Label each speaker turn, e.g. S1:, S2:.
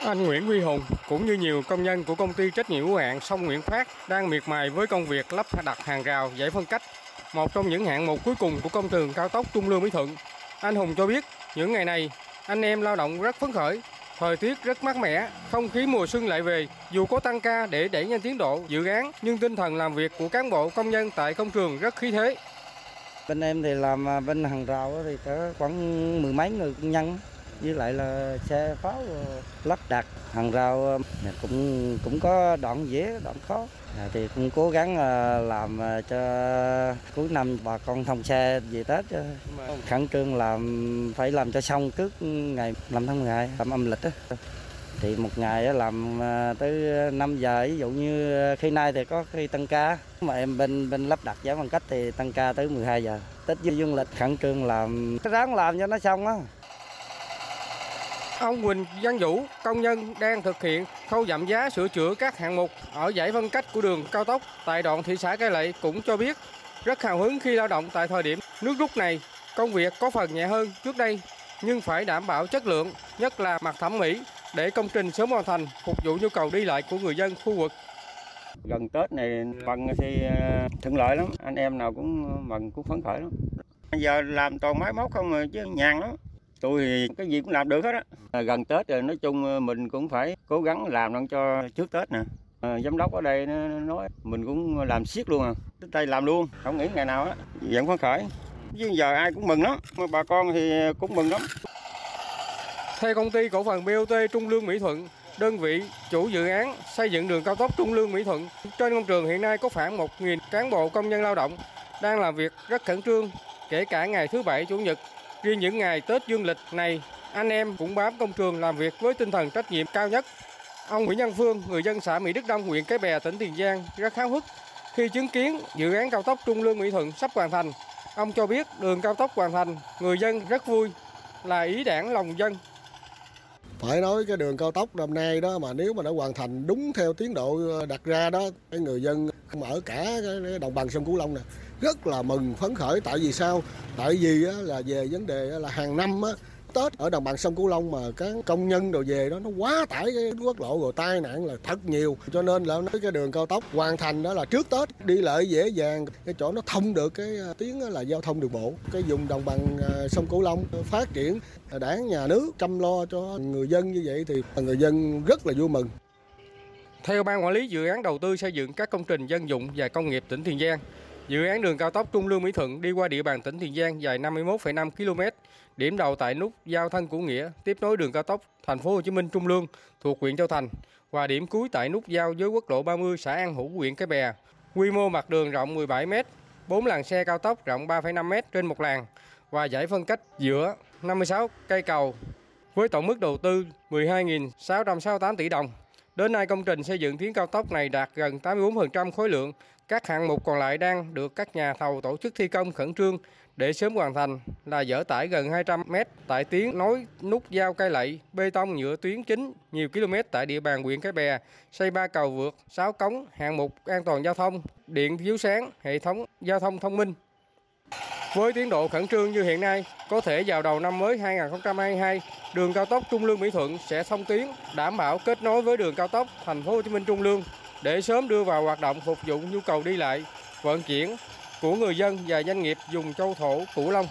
S1: Anh Nguyễn Huy Hùng cũng như nhiều công nhân của công ty trách nhiệm hữu hạn Sông Nguyễn Phát đang miệt mài với công việc lắp đặt hàng rào giải phân cách, một trong những hạng mục cuối cùng của công trường cao tốc Trung Lương Mỹ Thuận. Anh Hùng cho biết những ngày này anh em lao động rất phấn khởi, thời tiết rất mát mẻ, không khí mùa xuân lại về. Dù có tăng ca để đẩy nhanh tiến độ dự án, nhưng tinh thần làm việc của cán bộ công nhân tại công trường rất khí thế.
S2: Bên em thì làm à, bên hàng rào thì có khoảng mười mấy người công nhân với lại là xe pháo ờ, lắp đặt hàng rào ờ, cũng cũng có đoạn dễ đoạn khó. À, thì cũng cố gắng ờ, làm cho cuối năm bà con thông xe về Tết khẩn trương làm phải làm cho xong trước ngày năm tháng 12 làm âm lịch đó thì một ngày làm tới 5 giờ ví dụ như khi nay thì có khi tăng ca mà em bên bên lắp đặt giải phân cách thì tăng ca tới 12 giờ. Tết dương lịch khẩn trương làm ráng làm cho nó xong á.
S1: Ông Quỳnh Văn Vũ, công nhân đang thực hiện khâu giảm giá sửa chữa các hạng mục ở giải phân cách của đường cao tốc tại đoạn thị xã Cai Lậy cũng cho biết rất hào hứng khi lao động tại thời điểm nước rút này. Công việc có phần nhẹ hơn trước đây nhưng phải đảm bảo chất lượng, nhất là mặt thẩm mỹ để công trình sớm hoàn thành phục vụ nhu cầu đi lại của người dân khu vực.
S3: gần Tết này bằng thì ờ, thuận lợi lắm anh em nào cũng mừng cũng phấn khởi lắm Bây giờ làm toàn máy móc không rồi chứ nhàn lắm tôi thì cái gì cũng làm được hết á. À, gần Tết rồi nói chung ờ, mình cũng phải cố gắng làm nó cho trước Tết nè. À, giám đốc ở đây nó nói mình cũng làm siết luôn à. Tới đây làm luôn không nghĩ ngày nào á vẫn phấn khởi. Chứ giờ ai cũng mừng lắm mà bà con thì cũng mừng lắm.
S1: Theo công ty cổ phần BOT Trung Lương Mỹ Thuận, đơn vị chủ dự án xây dựng đường cao tốc Trung Lương Mỹ Thuận, trên công trường hiện nay có khoảng 1.000 cán bộ công nhân lao động đang làm việc rất khẩn trương, kể cả ngày thứ bảy chủ nhật. Riêng những ngày Tết dương lịch này, anh em cũng bám công trường làm việc với tinh thần trách nhiệm cao nhất. Ông Nguyễn Văn Phương, người dân xã Mỹ Đức Đông, huyện Cái Bè, tỉnh Tiền Giang rất háo hức khi chứng kiến dự án cao tốc Trung Lương Mỹ Thuận sắp hoàn thành. Ông cho biết đường cao tốc hoàn thành, người dân rất vui, là ý đảng lòng dân
S4: phải nói cái đường cao tốc năm nay đó mà nếu mà nó hoàn thành đúng theo tiến độ ờ, đặt ra đó cái người dân ở cả đồng bằng sông Cửu Long này rất là mừng phấn khởi. Tại vì sao? Tại vì là về vấn đề là hàng năm á, Tết ở đồng bằng sông Cửu Long mà các công nhân đồ về đó nó quá tải cái quốc lộ rồi tai nạn là thật nhiều. Cho nên là nói cái đường cao tốc hoàn thành đó là trước Tết đi lại dễ dàng. Cái chỗ nó thông được cái à, tiếng là giao thông đường bộ. Cái vùng đồng bằng à, sông Cửu Long phát triển đảng nhà nước chăm lo cho người dân như vậy thì người dân rất là vui mừng.
S1: Theo Ban Quản lý Dự án Đầu tư xây dựng các công trình dân dụng và công nghiệp tỉnh Tiền Giang, dự án đường cao tốc Trung Lương Mỹ Thuận đi qua địa bàn tỉnh Tiền Giang dài 51,5 km, điểm đầu tại nút giao Thân Củ Nghĩa tiếp nối đường cao tốc Thành phố Hồ Chí Minh Trung Lương thuộc huyện Châu Thành và điểm cuối tại nút giao với quốc lộ 30 xã An Hữu huyện Cái Bè. Quy mô mặt đường rộng 17 m, 4 làn xe cao tốc rộng 3,5 m trên một làn và giải phân cách giữa 56 cây cầu với tổng mức đầu tư 12.668 tỷ đồng. Đến nay công trình xây dựng tuyến cao tốc này đạt gần 84% khối lượng. Các hạng mục còn lại đang được các nhà thầu tổ chức thi công khẩn trương để sớm hoàn thành là dỡ tải gần 200 m tại tuyến nối nút giao cây lậy, bê tông nhựa tuyến chính nhiều km tại địa bàn huyện Cái Bè, xây ba cầu vượt, 6 cống, hạng mục an toàn giao thông, điện chiếu sáng, hệ thống giao thông thông minh. Với tiến độ khẩn trương như hiện nay, có thể vào đầu năm mới 2022, đường cao tốc Trung Lương Mỹ Thuận sẽ thông tuyến, đảm bảo kết nối với đường cao tốc Thành phố Hồ Chí Minh Trung Lương để sớm đưa vào hoạt động phục vụ nhu cầu đi lại, vận chuyển của người dân và doanh nghiệp dùng châu thổ Cửu Long.